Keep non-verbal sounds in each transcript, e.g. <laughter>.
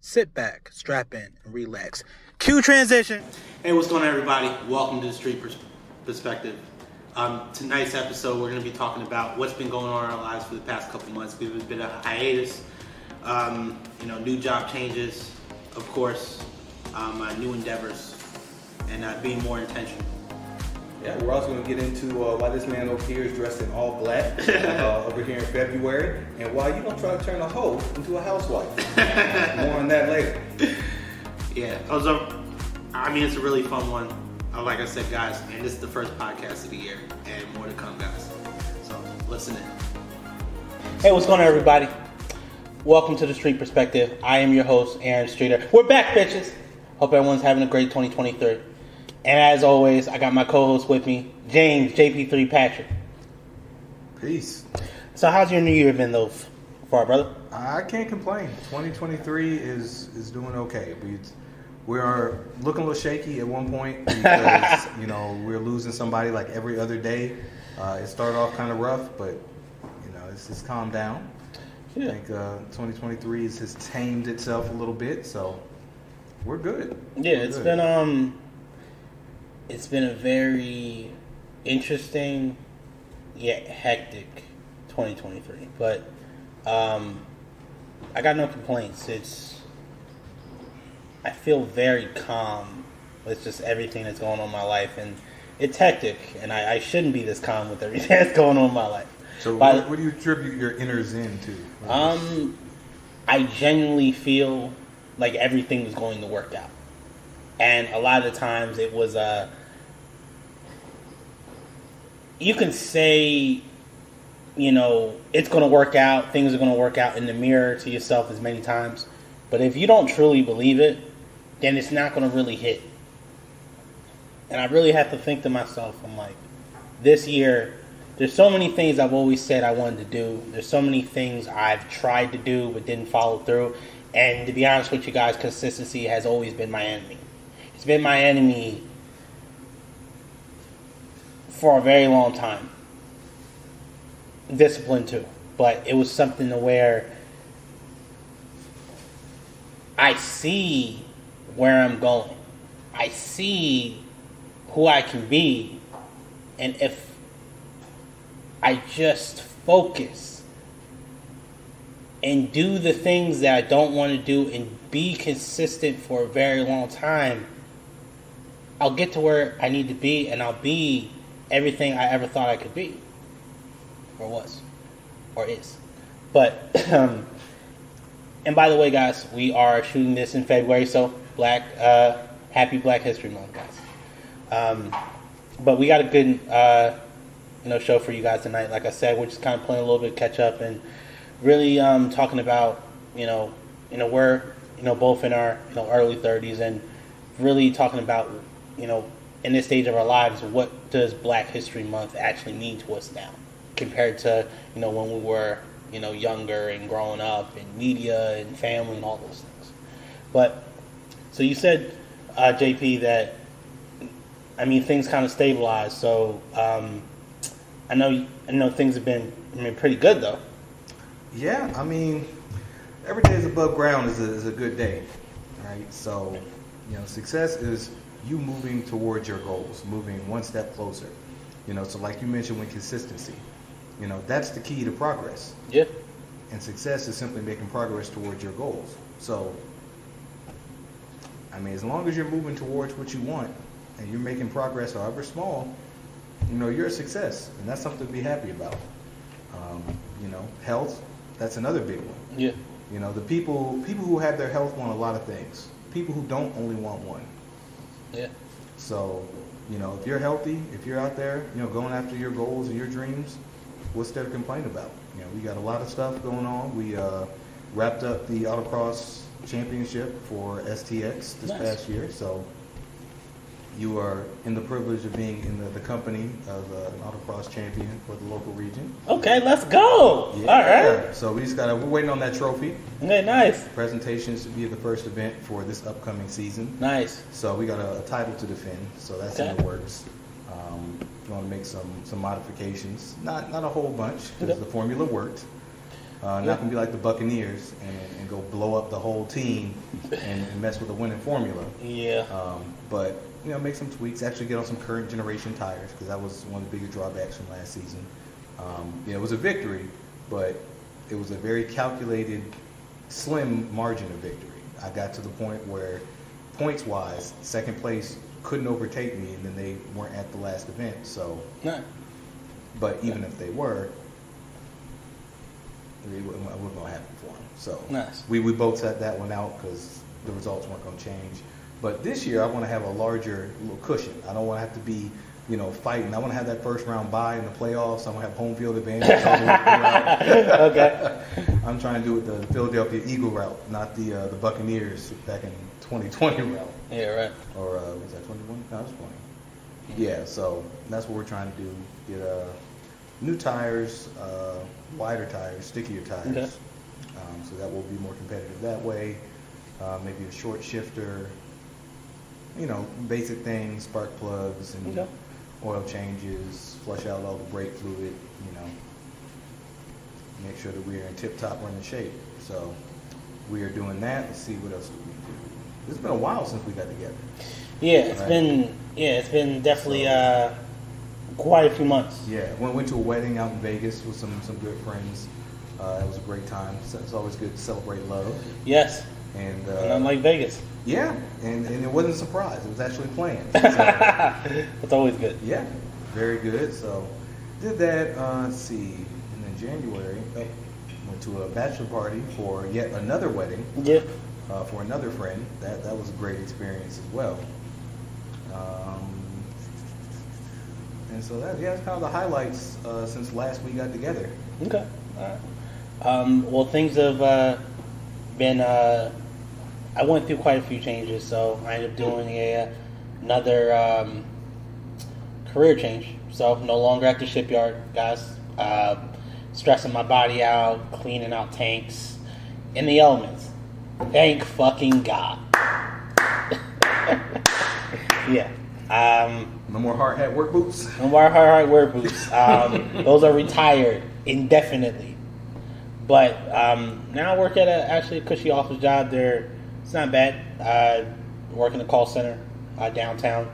sit back, strap in, and relax. Cue transition. Hey, what's going on, everybody? Welcome to the Street Pers- Perspective. Um, tonight's episode, we're going to be talking about what's been going on in our lives for the past couple months. We've been a hiatus, um, you know, new job changes, of course, um, uh, new endeavors, and uh, being more intentional. Yeah, we're also going to get into uh, why this man over here is dressed in all black <laughs> uh, over here in February, and why you don't try to turn a hoe into a housewife. <laughs> More on that later. Yeah, it was a, I mean, it's a really fun one. Uh, like I said, guys, and this is the first podcast of the year, and more to come, guys. So listen in. Hey, what's going on, everybody? Welcome to the Street Perspective. I am your host, Aaron Streeter. We're back, bitches. Hope everyone's having a great 2023. And as always, I got my co-host with me, James JP3 Patrick. Peace. So, how's your New Year been, though, far, brother? I can't complain. 2023 is is doing okay. We we are looking a little shaky at one point <laughs> because you know we're losing somebody like every other day. Uh, it started off kind of rough, but you know it's just calmed down. Yeah. I think uh, 2023 has, has tamed itself a little bit, so we're good. Yeah, We're it's good. been um, it's been a very interesting yet hectic 2023. But um, I got no complaints. It's I feel very calm with just everything that's going on in my life, and it's hectic, and I, I shouldn't be this calm with everything <laughs> that's going on in my life. So By what, what do you attribute your inner zen to? Um, I genuinely feel like everything was going to work out, and a lot of the times it was Uh, you can say, you know, it's going to work out. Things are going to work out in the mirror to yourself as many times, but if you don't truly believe it, then it's not going to really hit. And I really have to think to myself, I'm like, this year, there's so many things I've always said I wanted to do. There's so many things I've tried to do but didn't follow through. And to be honest with you guys, consistency has always been my enemy. It's been my enemy for a very long time. Discipline too. But it was something to where I see where I'm going. I see who I can be. And if I just focus and do the things that I don't want to do and be consistent for a very long time, I'll get to where I need to be and I'll be everything I ever thought I could be. Or was. Or is. But, <clears throat> um, and by the way, guys, we are shooting this in February, so black, uh, happy Black History Month, guys. Um, but we got a good, uh, you know, show for you guys tonight. Like I said, we're just kind of playing a little bit of catch up and really um, talking about, you know, you know, we're, you know, both in our, you know, early 30s and really talking about, you know, in this stage of our lives, what does Black History Month actually mean to us now compared to, you know, when we were, you know, younger and growing up and media and family and all those things. But, so you said, uh, JP, that, I mean, things kind of stabilized. So, um, I know, I know things have been, I mean, pretty good though. Yeah, I mean, every day is above ground is a, is a good day, right? So, you know, success is you moving towards your goals, moving one step closer. You know, so like you mentioned with consistency, you know, that's the key to progress. Yeah. And success is simply making progress towards your goals. So, I mean, as long as you're moving towards what you want and you're making progress, however small, you know, you're a success, and that's something to be happy about. Um, you know, health, that's another big one. Yeah. You know, the people people who have their health want a lot of things. People who don't only want one. Yeah. So, you know, if you're healthy, if you're out there, you know, going after your goals and your dreams, what's there to complain about? You know, we got a lot of stuff going on. We uh, wrapped up the autocross championship for STX this Nice. past year. So you are in the privilege of being in the, the company of uh, an autocross champion for the local region. Okay, let's go. All right. So we just got to, we're waiting on that trophy. Okay, nice. Presentation should be the first event for this upcoming season. Nice. So we got a, a title to defend, so that's in the works. Um, want to make some some modifications, not not a whole bunch because Okay. the formula worked. Uh, not gonna be like the Buccaneers and, and go blow up the whole team and, and mess with the winning formula. Yeah. Um, but you know, make some tweaks. Actually, get on some current generation tires because that was one of the bigger drawbacks from last season. Um, yeah, it was a victory, but it was a very calculated, slim margin of victory. I got to the point where, points wise, second place couldn't overtake me, and then they weren't at the last event. So, No. but even if they were, it wasn't wasn't gonna happen for them. So Nice. we, we both set that one out because the results weren't going to change. But this year, I want to have a larger little cushion. I don't want to have to be, you know, fighting. I want to have that first round bye in the playoffs. I want to have home field advantage. all the way throughout. <laughs> <laughs> okay. I'm trying to do it the Philadelphia Eagle route, not the uh, the Buccaneers back in 2020 route. Yeah, right. Or uh, was that 21? No, was 20. Yeah, so that's what we're trying to do. Get uh, new tires, uh, wider tires, stickier tires. Okay. Um, so that will be more competitive that way. Uh, maybe a short shifter. You know, basic things, spark plugs and Okay. oil changes, flush out all the brake fluid, you know. Make sure that we are in tip-top running shape. So we are doing that. Let's see what else we can do. It's been a while since we got together. Yeah, it's Right. been yeah, it's been definitely uh, quite a few months. Yeah, went went to a wedding out in Vegas with some some good friends. Uh, it was a great time. So It's always good to celebrate love. Yes, And uh, unlike Vegas, yeah, and, and it wasn't a surprise. It was actually planned. <laughs> So, it's always good. yeah, very good. So did that. Uh, let's see. And in January, oh, went to a bachelor party for yet another wedding Yeah, uh, for another friend. That that was a great experience as well. Um, and so that yeah, that's kind of the highlights uh, since last we got together. okay. All right. Um, well, things have uh, been. Uh, I went through quite a few changes, so I ended up doing a another um, career change. So no longer at the shipyard, guys. Uh, stressing my body out, cleaning out tanks, in the elements. Thank fucking God. <laughs> yeah. Um, No more hard hat work boots. no more hard hat work boots. Um, <laughs> those are retired indefinitely. But um, now I work at a actually a cushy office job. There, it's not bad. I work in the call center uh, downtown,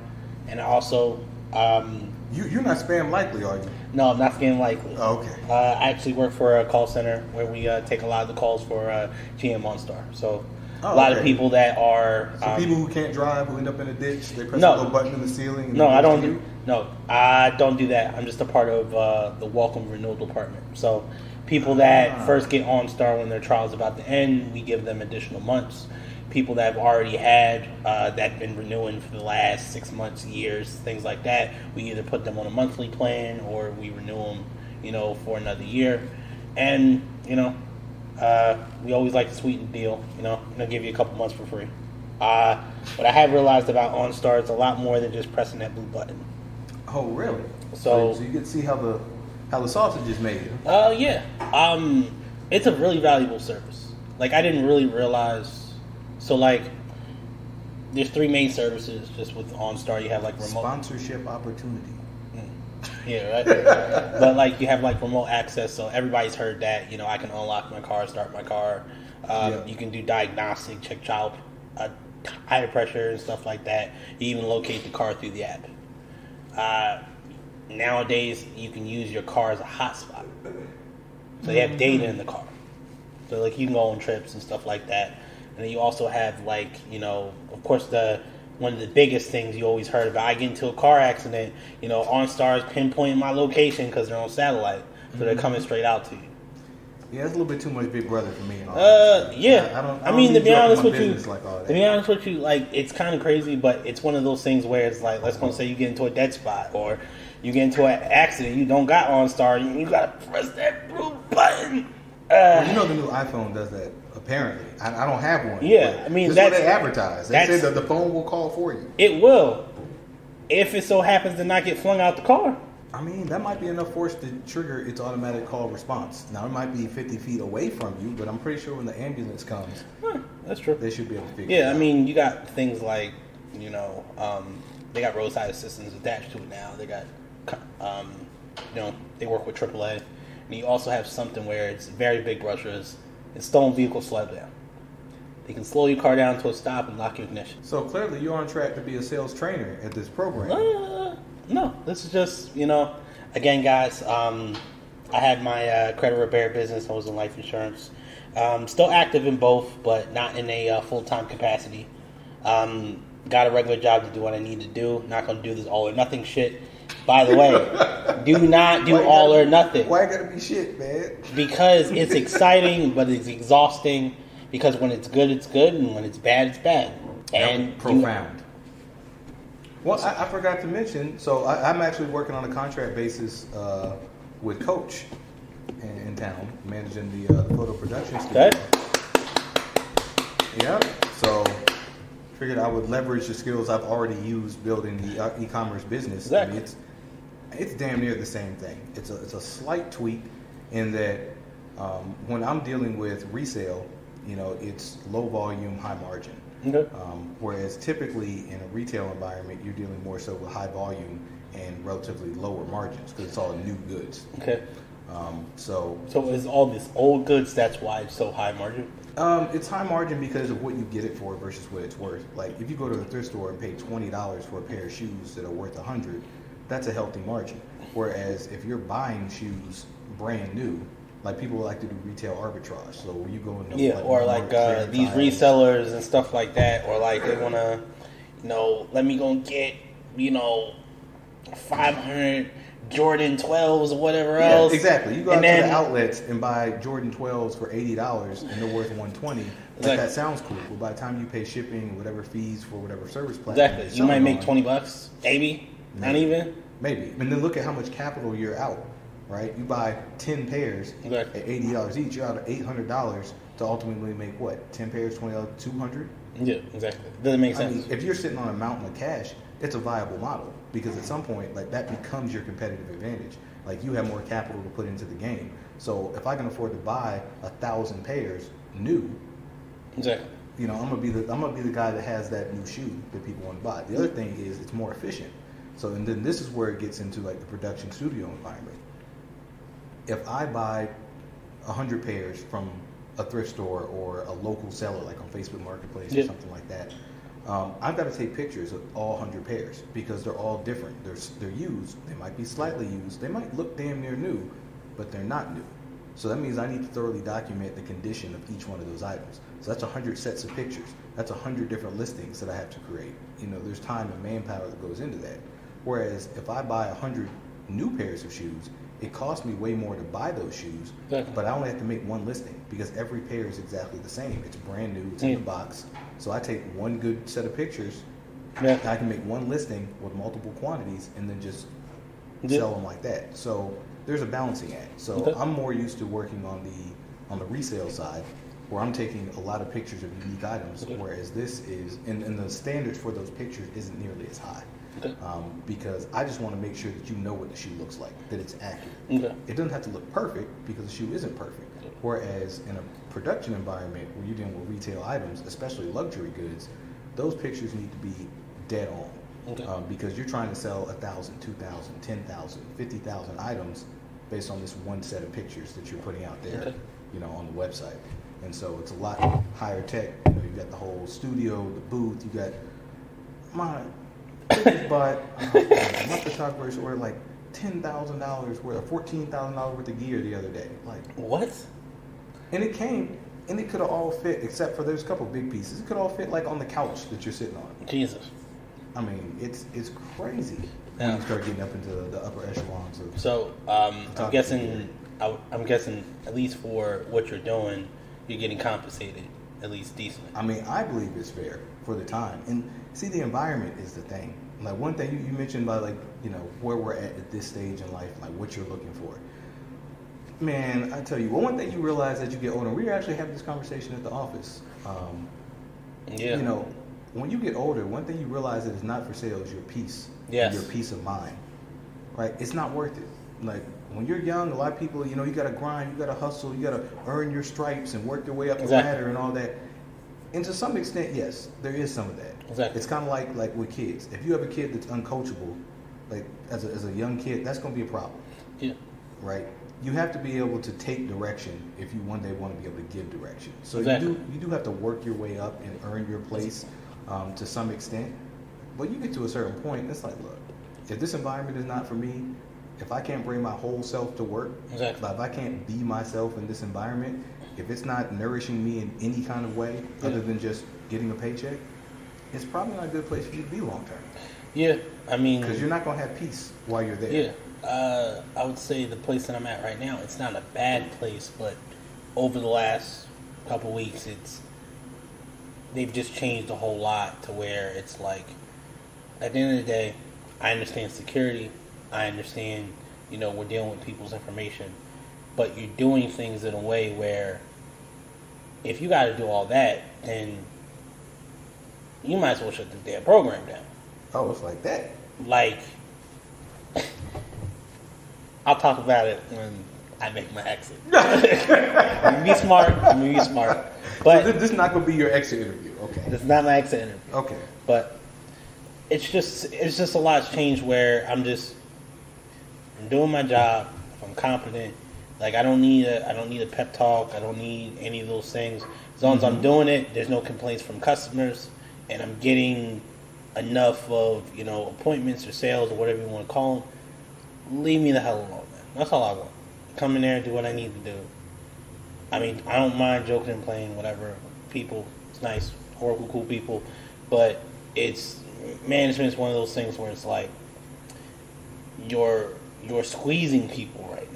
and also um, You you're not spam likely, are you? no, I'm not getting likely. Oh, okay. Uh, I actually work for a call center where we uh, take a lot of the calls for uh, GM OnStar. So Oh, a lot of people that are So um, people who can't drive who end up in a ditch, they press No. a little button in the ceiling. And No, I don't. Do, no, I don't do that. I'm just a part of uh, the Welcome Renewal Department. So, people that Ah. first get OnStar when their trial is about to end, we give them additional months. People that have already had uh, that been renewing for the last six months, years, things like that, we either put them on a monthly plan or we renew them, you know, for another year. And you know, uh, we always like to sweeten the deal. You know, I'm gonna give you a couple months for free. Uh, what I have realized about OnStar is a lot more than just pressing that blue button. Oh, really? So- so you to see how the how the sausage is made. Uh, yeah. Um, it's a really valuable service. Like I didn't really realize. So like, there's three main services just with OnStar. You have like remote. Sponsorship opportunity. Yeah, right. <laughs> but like you have like remote access, so everybody's heard that. You know, I can unlock my car, start my car. Um, Yeah. You can do diagnostic, check child uh, tire pressure and stuff like that. You even locate the car through the app. Uh, nowadays, you can use your car as a hotspot, so you have data in the car. So like you can go on trips and stuff like that, and then you also have like you know, of course the one of the biggest things you always heard about. I get into a car accident, you know, OnStar is pinpointing my location because they're on satellite, so they're coming straight out to you. Yeah, it's a little bit too much Big Brother for me. and all Uh, yeah. I, I don't. I, I don't mean, to be you up in honest with you, like to be honest with you, like it's kind of crazy, but it's one of those things where it's like, let's go say you get into a dead spot or you get into an accident, you don't got OnStar, you, you gotta press that blue button. Well, Uh, you know the new iPhone does that. Apparently, I, I don't have one. Yeah, I mean, that's what they advertise. They said that the phone will call for you. it will, if it so happens to not get flung out the car. I mean, that might be enough force to trigger its automatic call response. Now, it might be 50 feet away from you, but I'm pretty sure when the ambulance comes, Huh, that's true. they should be able to figure it Yeah, I mean, you got things like, you know, um, they got roadside assistance attached to it now. They got, um, you know, they work with AAA, and you also have something where it's very big brushes. It's stolen vehicle slowdown. down. They can slow your car down to a stop and lock your ignition. So clearly, you're on track to be a sales trainer at this program. Uh, no, this is just you know, again, guys. Um, I had my uh, credit repair business. I was in life insurance. Um, still active in both, but not in a uh, full time capacity. Um, got a regular job to do what I need to do. Not going to do this all or nothing shit. By the way, do <laughs> not do Why all gotta- or nothing Why gotta be shit, man? because it's <laughs> exciting, but it's exhausting. Because when it's good, it's good, and when it's bad, it's bad. And you- profound. Well, I, I forgot to mention. So I, I'm actually working on a contract basis uh, with Coach in, in town, managing the, uh, the photo production studio. Okay. Yeah. So figured I would leverage the skills I've already used building the uh, e-commerce business. I mean, Exactly. it's it's damn near the same thing. It's a it's a slight tweak in that um, when I'm dealing with resale, you know, it's low volume, high margin. Okay. Um, whereas typically in a retail environment, you're dealing more so with high volume and relatively lower margins because it's all new goods. Okay. Um, so So it's all this old goods. That's why it's so high margin. Um, it's high margin because of what you get it for versus what it's worth. Like if you go to a thrift store and pay twenty dollars for a pair of shoes that are worth a hundred, that's a healthy margin. Whereas if you're buying shoes brand new, like people like to do retail arbitrage. So when you go into Yeah, or like uh, these resellers and stuff like that, or like they want to, you know, let me go and get, you know, five hundred Jordan twelves or whatever Yeah, else. exactly. You go out and to then, the outlets and buy Jordan 12s for eighty dollars, and they're worth one twenty. Like Exactly. that sounds cool, but by the time you pay shipping, whatever fees for whatever service platform, Exactly. you're might make on, twenty bucks, maybe, not even. Maybe. And then look at how much capital you're out, right? You buy 10 pairs Exactly. at $80 each, you're out of $800 to ultimately make what? 10 pairs, $20, 200 Yeah, exactly. Doesn't make I sense. mean, if you're sitting on a mountain of cash, it's a viable model because at some point, like that becomes your competitive advantage. Like you have more capital to put into the game. So if I can afford to buy a thousand pairs new, exactly. you know, I'm gonna be the I'm gonna be the guy that has that new shoe that people want to buy. The other thing is it's more efficient. So and then this is where it gets into like the production studio environment. If I buy a hundred pairs from a thrift store or a local seller like on Facebook Marketplace or something like that, um, I've got to take pictures of all hundred pairs because they're all different. They're they're used. They might be slightly used. They might look damn near new, but they're not new. So that means I need to thoroughly document the condition of each one of those items. So that's 100 sets of pictures. That's 100 different listings that I have to create. You know, there's time and manpower that goes into that. Whereas if I buy 100 new pairs of shoes, it costs me way more to buy those shoes, Exactly. but I only have to make one listing because every pair is exactly the same. It's brand new, it's in the box. So I take one good set of pictures, Yeah. and I can make one listing with multiple quantities and then just Yeah. sell them like that. So there's a balancing act. So Okay. I'm more used to working on the on the resale side, where I'm taking a lot of pictures of unique items, Okay. whereas this is and, and the standards for those pictures isn't nearly as high. Okay. Um, because I just want to make sure that you know what the shoe looks like, that it's accurate. Okay. It doesn't have to look perfect because the shoe isn't perfect. Whereas in a production environment where you're dealing with retail items, especially luxury goods, those pictures need to be dead on. Okay. Um, because you're trying to sell 1,000, 2,000, 10,000, 50,000 items based on this one set of pictures that you're putting out there, Okay. you know, on the website. And so it's a lot higher tech. You know, you've got the whole studio, the booth, you got my <coughs> but uh, my photographers ordered like ten thousand dollars worth, or fourteen thousand dollars worth of gear the other day. Like, What? and it came, and it could have all fit except for there's a couple big pieces. It could all fit like on the couch that you're sitting on. Jesus. I mean, it's it's crazy Yeah. when you start getting up into the upper echelons of. So um, I'm guessing, I- I'm guessing at least for what you're doing, you're getting compensated at least decently. I mean, I believe it's fair for the time. And see, the environment is the thing. Like one thing you, you mentioned about like you know where we're at at this stage in life, like what you're looking for. Man, I tell you, well, one thing you realize as you get older, we actually have this conversation at the office. Um, Yeah. You know, when you get older, one thing you realize that is not for sale is your peace. Yes. Your peace of mind. Right? It's not worth it. Like when you're young, a lot of people, you know, you gotta grind, you gotta hustle, you gotta earn your stripes and work your way up the ladder and all that. And to some extent, yes, there is some of that. Exactly. It's kind of like like with kids. If you have a kid that's uncoachable, like as a, as a young kid, that's gonna be a problem yeah. right? you have to be able to take direction if you one day want to be able to give direction. So Exactly. you do you do have to work your way up and earn your place um, to some extent. But you get to a certain point, it's like, look, if this environment is not for me, if I can't bring my whole self to work, Exactly. if I can't be myself in this environment, if it's not nourishing me in any kind of way other than just getting a paycheck, it's probably not a good place for you to be long term. Yeah, I mean, Because you're not going to have peace while you're there. yeah, uh, I would say the place that I'm at right now, it's not a bad place, but over the last couple weeks, it's they've just changed a whole lot to where it's like, at the end of the day, I understand security, I understand, you know, we're dealing with people's information, but you're doing things in a way where if you got to do all that, then you might as well shut the damn program down. Oh, it's like that. like <laughs> I'll talk about it when I make my exit. <laughs> Be smart. Be smart. But this, this is not going to be your exit interview. Okay. it's not my exit interview. Okay. But it's just it's just a lot's changed where I'm just I'm doing my job. If I'm competent, like I don't need a I don't need a pep talk. I don't need any of those things. As long as I'm mm-hmm. doing it, there's no complaints from customers, and I'm getting enough of you know appointments or sales or whatever you want to call them. Leave me the hell alone, man. That's all I want. Come in there and do what I need to do. I mean, I don't mind joking and playing, whatever. People, it's nice, horrible, cool people, but it's management is one of those things where it's like you're you're squeezing people right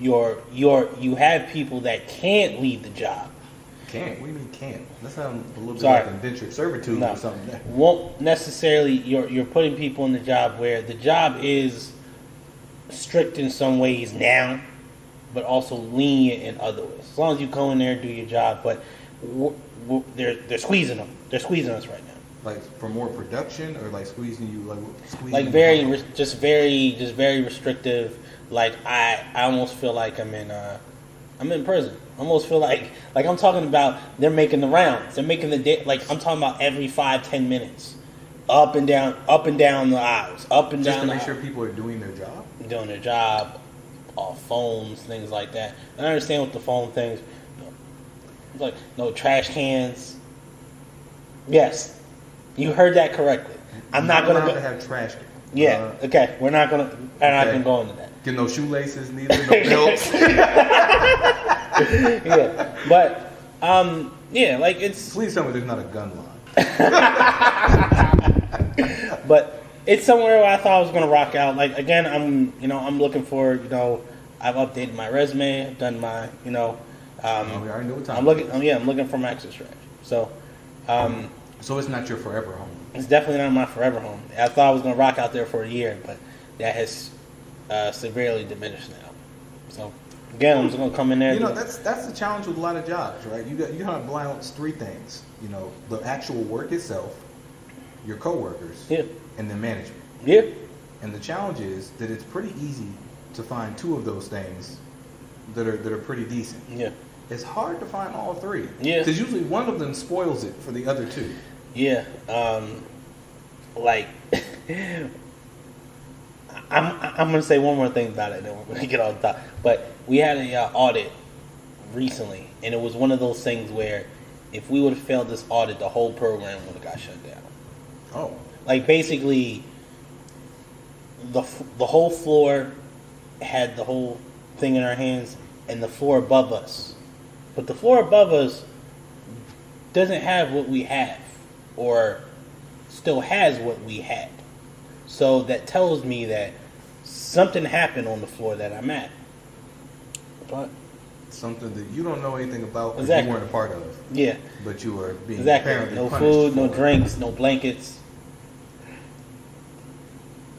now. You're you're have people that can't leave the job. Can't. What do you mean can't? That sounds a little bit Sorry. like indentured servitude No, or something. won't necessarily. You're you're putting people in the job where the job is strict in some ways now, but also lenient in other ways. As long as you go in there and do your job, but w- w- they're they're squeezing them. They're squeezing us right now. Like for more production or like squeezing you like squeezing like very re- just very just very restrictive like i i almost feel like i'm in uh i'm in prison I almost feel like like i'm talking about they're making the rounds they're making the day like i'm talking about every five ten minutes up and down up and down the aisles up and just down Just to make sure aisles, people are doing their job. doing their job off phones things like that and i understand with the phone things like no trash cans yes you heard that correctly i'm not gonna go to have trash. can. yeah. Uh, okay. We're not gonna. We're not gonna go into that. Get no shoelaces, neither no belts. <laughs> Yeah. But um, yeah, like it's. Please tell me there's not a gun line. <laughs> But it's somewhere where I thought I was gonna rock out. Like again, I'm. You know, I'm looking for. You know, I've updated my resume. I've done my. You know. Um, Oh, we already know what time. I'm looking. Um, yeah, I'm looking for my exit strategy. So. Um, So it's not your forever home. it's definitely not my forever home. I thought I was gonna rock out there for a year, but that has uh, severely diminished now. So again, I'm just gonna come in there. You know, that's that's the challenge with a lot of jobs, right? You got you gotta balance three things. You know, the actual work itself, your coworkers, yeah, and then management. yeah. And the challenge is that it's pretty easy to find two of those things that are that are pretty decent. Yeah, It's hard to find all three. Yeah. Because usually one of them spoils it for the other two. yeah. Um, like, <laughs> I'm I'm gonna say one more thing about it, then we're gonna get on top. But we had a uh, audit recently, and it was one of those things where if we would have failed this audit, the whole program would have got shut down. Oh. Like basically, the the whole floor had the whole thing in our hands, and the floor above us. But the floor above us doesn't have what we have, or still has what we had. So that tells me that something happened on the floor that I'm at. But Something that you don't know anything about because Exactly. you weren't a part of, yeah, but you were being exactly. apparently No food, no drinks, no blankets.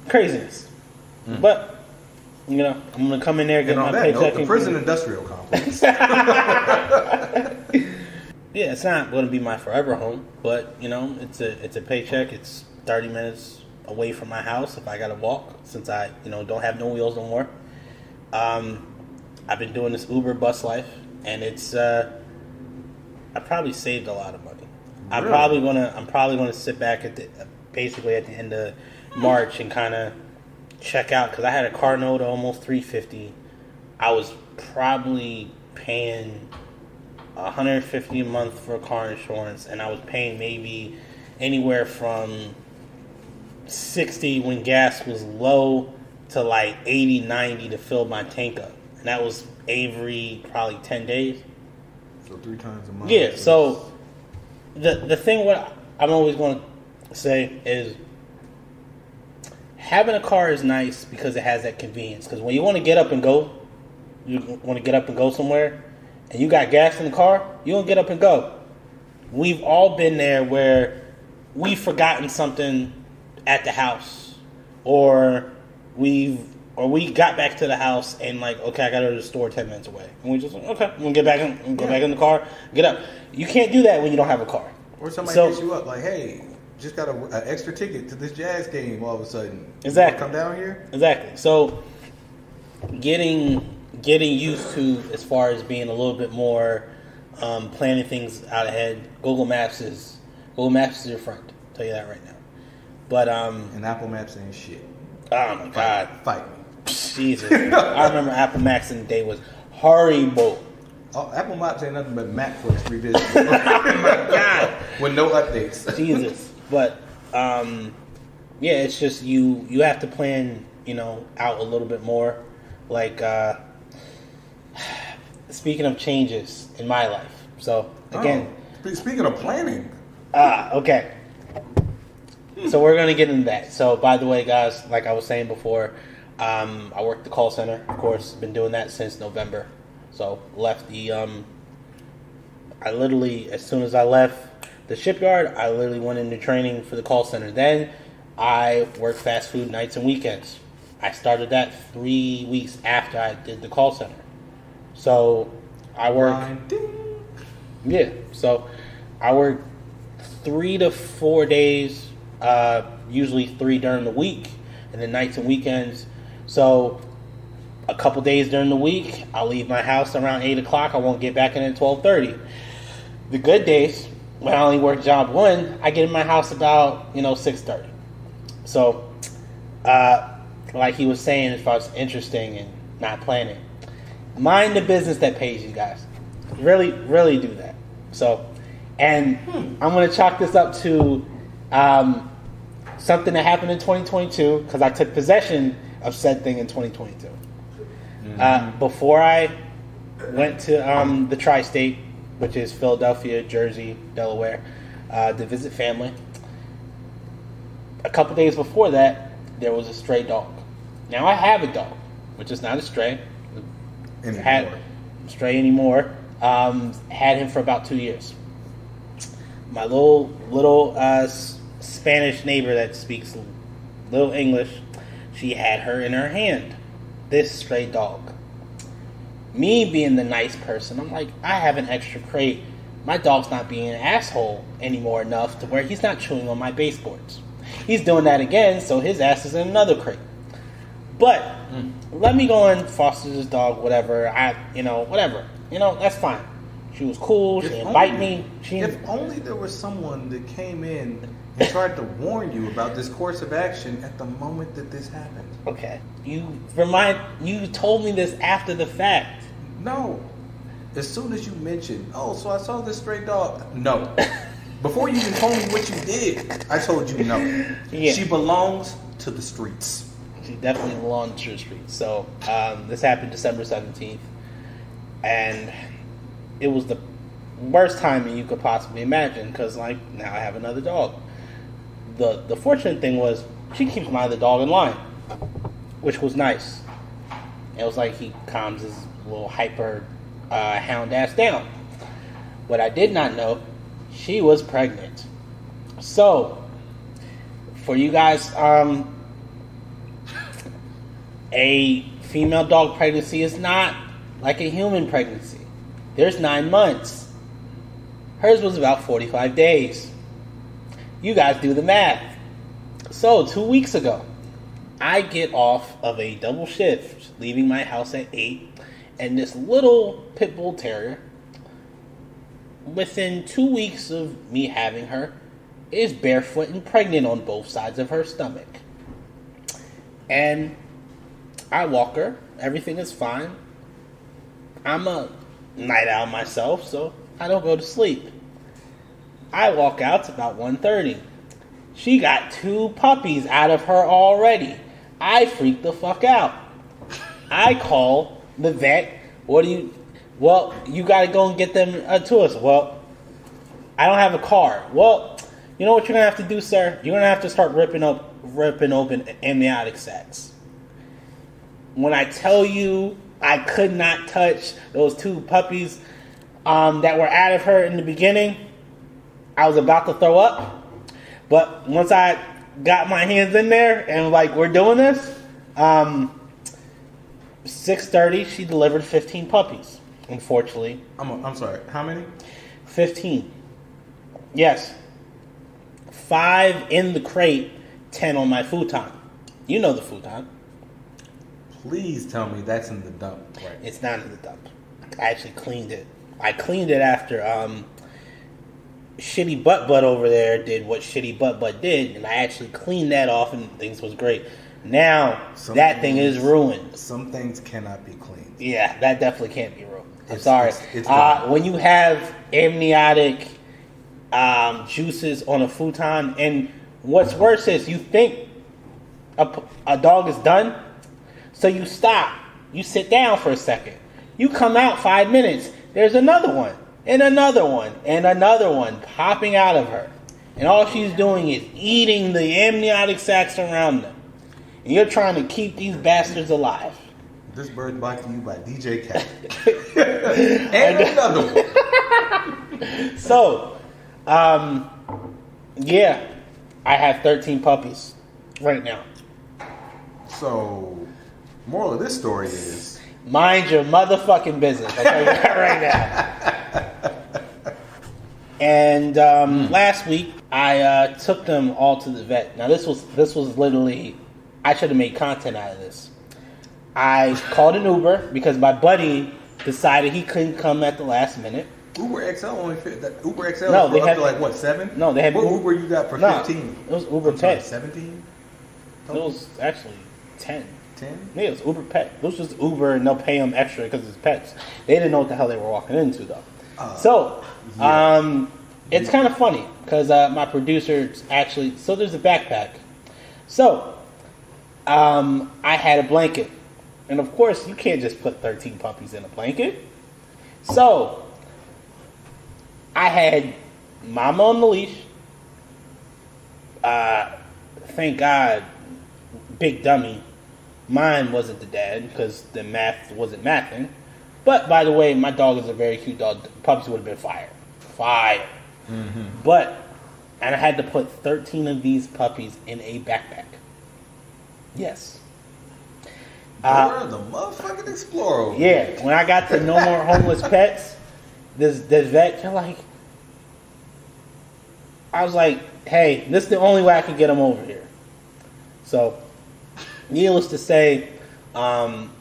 Craziness. Mm. But you know, I'm gonna come in there get And my that paycheck. note, the prison industrial complex. <laughs> <laughs> Yeah, it's not going to be my forever home, but you know, it's a it's a paycheck. It's thirty minutes away from my house if I got to walk, since I you know don't have no wheels no more. Um, I've been doing this Uber bus life, and it's uh, I probably saved a lot of money. I'm probably gonna I'm probably gonna sit back at the basically at the end of March and kind of check out because I had a car note almost three fifty. I was probably paying 150 a month for car insurance, and I was paying maybe anywhere from 60 when gas was low to like 80, 90 to fill my tank up. And that was every probably 10 days. So three times a month. Yeah, so the the thing what I'm always going to say is having a car is nice because it has that convenience. Because when you want to get up and go, you want to get up and go somewhere, and you got gas in the car, you don't get up and go. We've all been there where we've forgotten something at the house, or we've or we got back to the house and like, okay, I got to go to the store ten minutes away, and we just like, okay, I'm gonna get back in, I'm gonna go Yeah. back in the car, get up. You can't do that when you don't have a car. Or somebody So- hits you up like, hey, just got an extra ticket to this jazz game all of a sudden. Exactly. Come down here? Exactly. So getting getting used to as far as being a little bit more um, planning things out ahead. Google Maps is Google Maps is your friend. I'll tell you that right now. But um, And Apple Maps ain't shit. oh my god, Fight me. Jesus! I remember Apple Maps in the day was horrible. Oh, Apple Maps ain't nothing but map for its <laughs> my God. With no updates. Jesus. But um, yeah, it's just you you have to plan you know out a little bit more. Like uh, <sighs> speaking of changes in my life. So again, Oh, speaking of planning, ah, okay. So we're gonna get into that. So by the way, guys, like I was saying before, um, I work the call center. Of course, been doing that since November. So left the um, I literally, as soon as I left the shipyard, I literally went into training for the call center. Then I worked fast food nights and weekends. I started that three weeks after I did the call center. So I work, yeah. So I work three to four days, uh, usually three during the week, and then nights and weekends. So a couple days during the week, I'll leave my house around eight o'clock. I won't get back in at twelve thirty. The good days, when I only work job one, I get in my house about you know six thirty. So, uh, like he was saying, if I was interesting and not planning, mind the business that pays you guys. Really, really do that. So, and I'm going to chalk this up to um, something that happened in 2022 because I took possession of said thing in 2022. Uh, before I went to um, the tri-state, which is Philadelphia, Jersey, Delaware, uh, to visit family. A couple days before that, there was a stray dog. Now I have a dog, which is not a stray. Anymore. Had stray anymore. Um, had him for about two years. My little little uh, Spanish neighbor that speaks little English, she had her in her hand. This stray dog. Me being the nice person, I'm like, I have an extra crate. My dog's not being an asshole anymore enough to where he's not chewing on my baseboards. He's doing that again, so his ass is in another crate. But hmm. let me go and foster this dog, whatever. I, you know, whatever. You know, that's fine. She was cool. She If didn't bite me. She If only there was someone that came in and tried to warn you about this course of action at the moment that this happened. okay. You remind you told me this after the fact. No. As soon as you mentioned, oh, so I saw this stray dog. No. <laughs> Before you even told me what you did, I told you no. Yeah. She belongs to the streets. She definitely belongs to the streets. So um, this happened December seventeenth, and it was the worst timing you could possibly imagine. Because like now I have another dog. The the fortunate thing was she keeps my other dog in line, which was nice. It was like he calms his little hyper uh, hound ass down. What I did not know, she was pregnant. So, for you guys, um, a female dog pregnancy is not like a human pregnancy. There's nine months. Hers was about 45 days. You guys do the math. So, two weeks ago, I get off of a double shift, leaving my house at 8, and this little pit bull terrier, within two weeks of me having her, is barefoot and pregnant on both sides of her stomach. And I walk her, everything is fine. I'm a night owl myself, so I don't go to sleep. I walk out it's about 1.30. She got two puppies out of her already. I freak the fuck out. I call the vet. What do you? Well, you got to go and get them uh, to us. Well, I don't have a car. Well, you know what you're gonna have to do, sir? You're gonna have to start ripping up, ripping open amniotic sacs. When I tell you, I could not touch those two puppies um, that were out of her in the beginning. I was about to throw up, but once I got my hands in there and like we're doing this, um, six thirty, she delivered fifteen puppies. Unfortunately, I'm, I'm sorry. How many? fifteen. Yes, five in the crate, ten on my futon. You know the futon. Please tell me that's in the dump. Right. It's not in the dump. I actually cleaned it. I cleaned it after um, Shitty Butt Butt over there did what Shitty Butt Butt did, and I actually cleaned that off, and things was great. Now Some that thing is ruined. Some things cannot be cleaned. Yeah, that definitely can't be ruined. I'm It's- sorry. it's- it's uh, when you have amniotic um, juices on a futon, and what's worse is you think a dog is done, so you stop, you sit down for a second, you come out five minutes, there's another one, and another one, and another one popping out of her, and all she's doing is eating the amniotic sacs around them, and you're trying to keep these bastards alive. This bird brought to you by DJ Khaled. <laughs> and another one. <laughs> So, um, yeah, I have 13 puppies right now. So, moral of this story is Mind your motherfucking business. I'll tell you that right now. And um, last week, I uh, took them all to the vet. Now this was this was literally, I should have made content out of this. I called an Uber because my buddy decided he couldn't come at the last minute. Uber XL only fit that Uber XL No, they had- like what seven? No, they had what Uber- Uber you got for No, fifteen? it was Uber Pet. Seventeen? It was actually 10. Ten? Yeah, it was Uber Pet. It was just Uber, and they'll pay them extra because it's pets. They didn't know what the hell they were walking into, though. Uh, so, yeah. um, it's kind of funny because uh, my producer actually. So there's a backpack. So, um, I had a blanket, and of course, you can't just put 13 puppies in a blanket. So, I had Mama on the leash. Uh, thank God, Big Dummy. Mine wasn't the dad because the math wasn't mathing. But by the way, my dog is a very cute dog. Puppies would have been fire. Fire. But, and I had to put 13 of these puppies in a backpack. Yes. Uh, Dora the motherfucking explorer. yeah, when I got to No More Homeless <laughs> Pets, this this vet, you're like, I was like, hey, this is the only way I can get them over here. So, needless to say, um,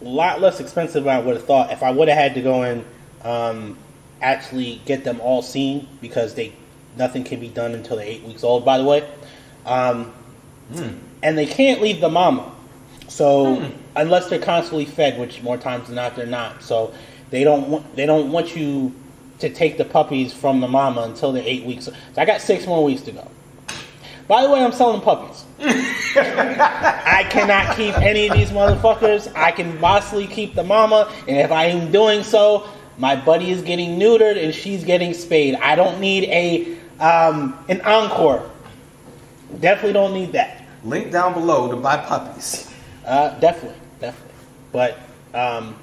a lot less expensive than I would have thought. If I would have had to go and um, actually get them all seen, because they nothing can be done until they're eight weeks old. By the way, um, and they can't leave the mama. So unless they're constantly fed, which more times than not they're not. So they don't want they don't want you to take the puppies from the mama until they're eight weeks. So I got six more weeks to go. By the way, I'm selling puppies. <laughs> I cannot keep any of these motherfuckers. I can bossily keep the mama, and if I am doing so, my buddy is getting neutered and she's getting spayed. I don't need a um, an encore. Definitely don't need that. Link down below to buy puppies. Uh, definitely, definitely. But um,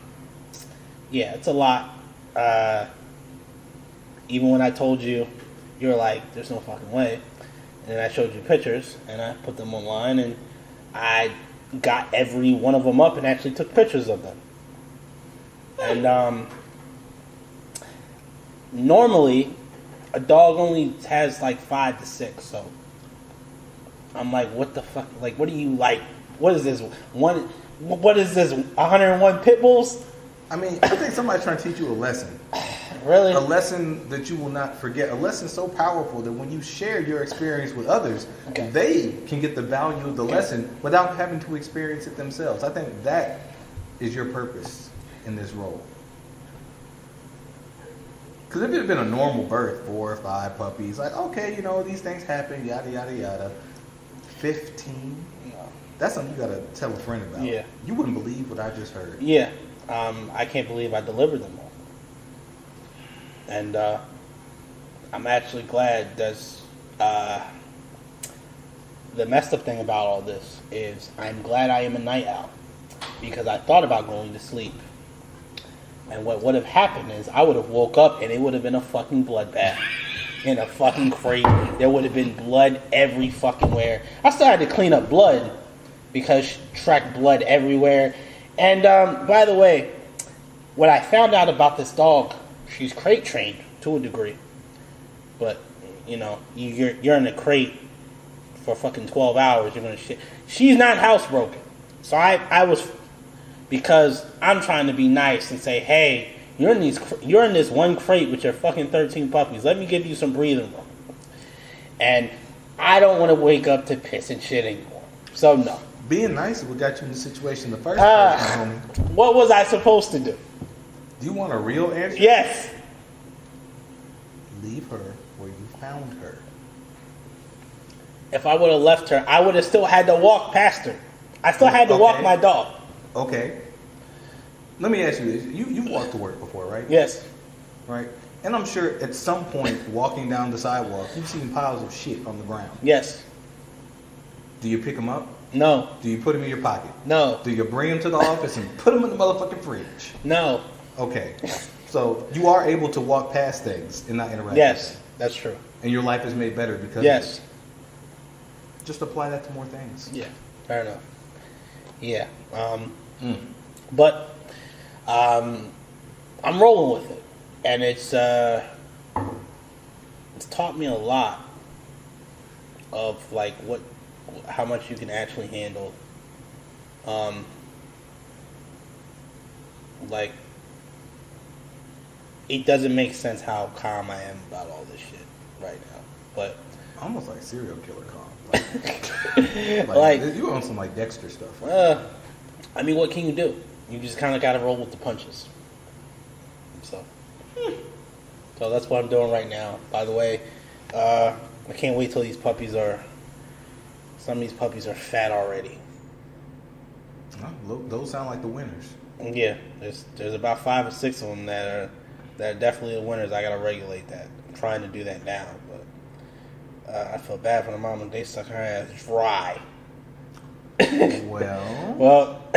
yeah, it's a lot. Uh, even when I told you, you were like, "There's no fucking way," and I showed you pictures, and I put them online, and I got every one of them up and actually took pictures of them. And um, normally, a dog only has like five to six, so I'm like, what the fuck? Like, what do you like? What is this? One? What is this? 101 pit bulls? I mean, I think somebody's trying to teach you a lesson. <coughs> Really? A lesson that you will not forget. A lesson so powerful that when you share your experience with others, Okay. they can get the value of the lesson without having to experience it themselves. I think that is your purpose. in this role? Because if it had been a normal birth, four or five puppies, like okay, you know these things happen, yada yada yada. Fifteen. That's something you gotta tell a friend about. Yeah. You wouldn't believe what I just heard. Yeah, um, I can't believe I delivered them all, and uh, I'm actually glad. That's uh, the messed up thing about all this is I'm glad I am a night owl because I thought about going to sleep, and what would have happened is I would have woke up and it would have been a fucking bloodbath. <laughs> In a fucking crate, there would have been blood every fucking where. I still had to clean up blood because track blood everywhere. And um, by the way, what I found out about this dog, she's crate trained to a degree, but you know, you- you're you're in a crate for fucking twelve hours. You're gonna shit. She's not housebroken, so I I was because I'm trying to be nice and say, hey, you're in these you're in this one crate with your fucking thirteen puppies. Let me give you some breathing room. And I don't want to wake up to piss and shit anymore. So no. Being nice is what got you in the situation the first Ah. place, my homie. What was I supposed to do? Do you want a real answer? Yes. Leave her where you found her. If I would have left her, I would have still had to walk past her. I still had to walk my dog. Okay. Let me ask you this. You you walked to work before, right? Yes. Right. And I'm sure at some point walking down the sidewalk, you've seen piles of shit on the ground. Yes. Do you pick them up? No. Do you put them in your pocket? No. Do you bring them to the office and put them in the motherfucking fridge? No. Okay. So you are able to walk past things and not interact. Yes. with them. That's true. And your life is made better because Yes. Just apply that to more things. Yeah. Fair enough. Yeah. Um, Mm. but um, I'm rolling with it, and it's uh, it's taught me a lot of like what how much you can actually handle. Um, like it doesn't make sense how calm I am about all this shit right now, but Almost like serial killer calm. Like, <laughs> like, like, you on some like Dexter stuff. Right? Uh, I mean, what can you do? You just kind of got to roll with the punches. So, so that's what I'm doing right now. By the way, uh, I can't wait till these puppies are. Some of these puppies are fat already. Lo- those sound like the winners. Yeah, there's there's about five or six of them that are that are definitely the winners. I gotta regulate that. I'm trying to do that now, but uh, I feel bad for the mama. They suck her ass dry. <coughs> Well, Well, <coughs>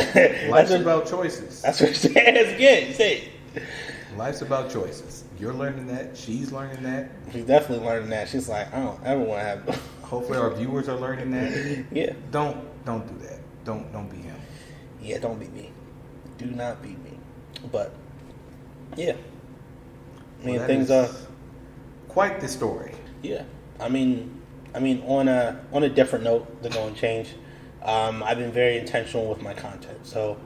life's what, about choices. that's what she <laughs> says. Good, say it. Life's about choices. You're learning that. She's learning that. She's definitely learning that. She's like, I don't ever want to have. Hopefully, our viewers are learning that. yeah, Don't don't do that. Don't don't be him. yeah. Don't beat me. Do not beat me. But yeah, I mean Well, things are. quite the story. Yeah, I mean, I mean on a on a different note, the going change. Um, I've been very intentional with my content, so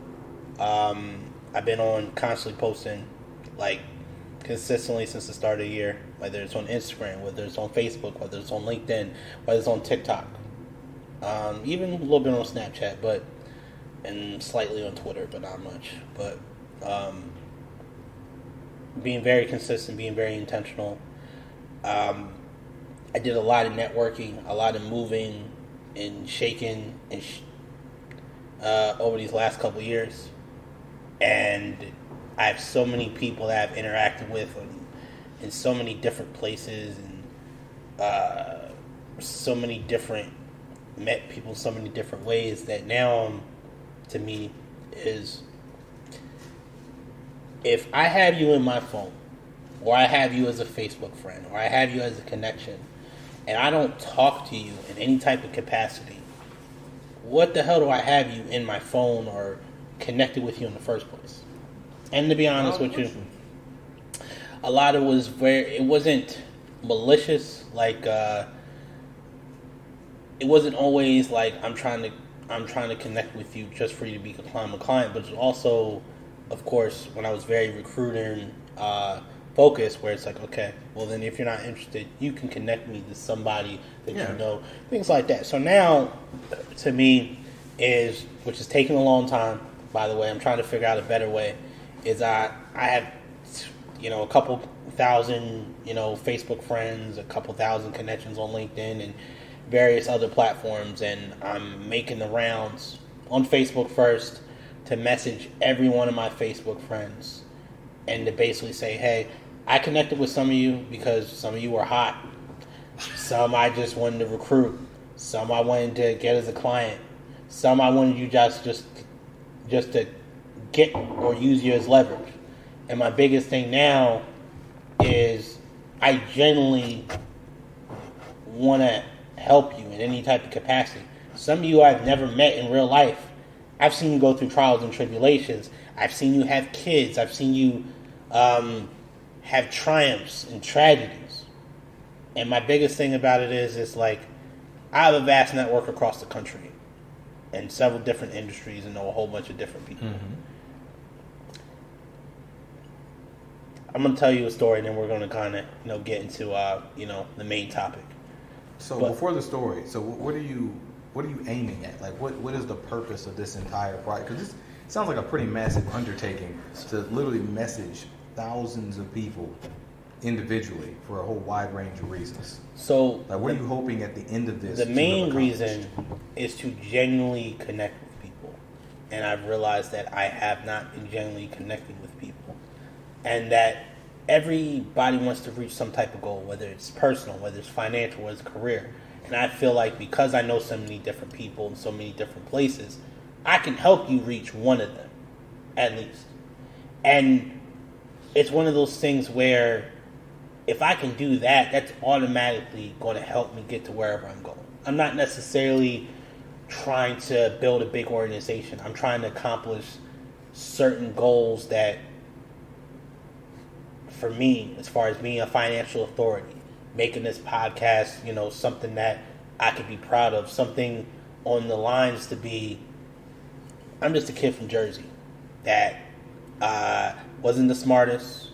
um, I've been on constantly posting, like consistently since the start of the year. Whether it's on Instagram, whether it's on Facebook, whether it's on LinkedIn, whether it's on TikTok, um, even a little bit on Snapchat, but and slightly on Twitter, but not much. But um, being very consistent, being very intentional. Um, I did a lot of networking, a lot of moving and shaking and sh- uh, over these last couple years, and I have so many people that I've interacted with in, in so many different places and uh, so many different met people so many different ways that now um, to me is if I have you in my phone or I have you as a Facebook friend, or I have you as a connection, and I don't talk to you in any type of capacity, what the hell do I have you in my phone or connected with you in the first place? And to be honest with you, a lot of it was very, it wasn't malicious, like, uh, it wasn't always like I'm trying to I'm trying to connect with you just for you to become a client, but it's also, of course, when I was very recruiting uh, focused, where it's like, okay, well then if you're not interested, you can connect me to somebody that Yeah. you know, things like that. So now, to me, is which is taking a long time. By the way, I'm trying to figure out a better way. Is I I have you know a couple thousand you know Facebook friends, a couple thousand connections on LinkedIn and various other platforms, and I'm making the rounds on Facebook first to message every one of my Facebook friends and to basically say, hey, I connected with some of you because some of you were hot. Some I just wanted to recruit. Some I wanted to get as a client. Some I wanted you just just just to get or use you as leverage. And my biggest thing now is I genuinely want to help you in any type of capacity. Some of you I've never met in real life. I've seen you go through trials and tribulations. I've seen you have kids. I've seen you um, have triumphs and tragedies. And my biggest thing about it is, it's like I have a vast network across the country in several different industries and know a whole bunch of different people. I'm gonna tell you a story, and then we're gonna kind of you know get into uh, you know the main topic. So But- before the story, so what are you what are you aiming at? Like, what what is the purpose of this entire project? Because this sounds like a pretty massive undertaking to literally message thousands of people individually for a whole wide range of reasons. So Like, what are you hoping at the end of this? the main reason is to genuinely connect with people, and I've realized that I have not been genuinely connecting with and that everybody wants to reach some type of goal, whether it's personal, whether it's financial, whether it's career. And I feel like because I know so many different people in so many different places, I can help you reach one of them, at least. And it's one of those things where if I can do that, that's automatically going to help me get to wherever I'm going. I'm not necessarily trying to build a big organization. I'm trying to accomplish certain goals that, for me, as far as being a financial authority, making this podcast, you know, something that I could be proud of, something on the lines to be. I'm just a kid from Jersey that uh, wasn't the smartest,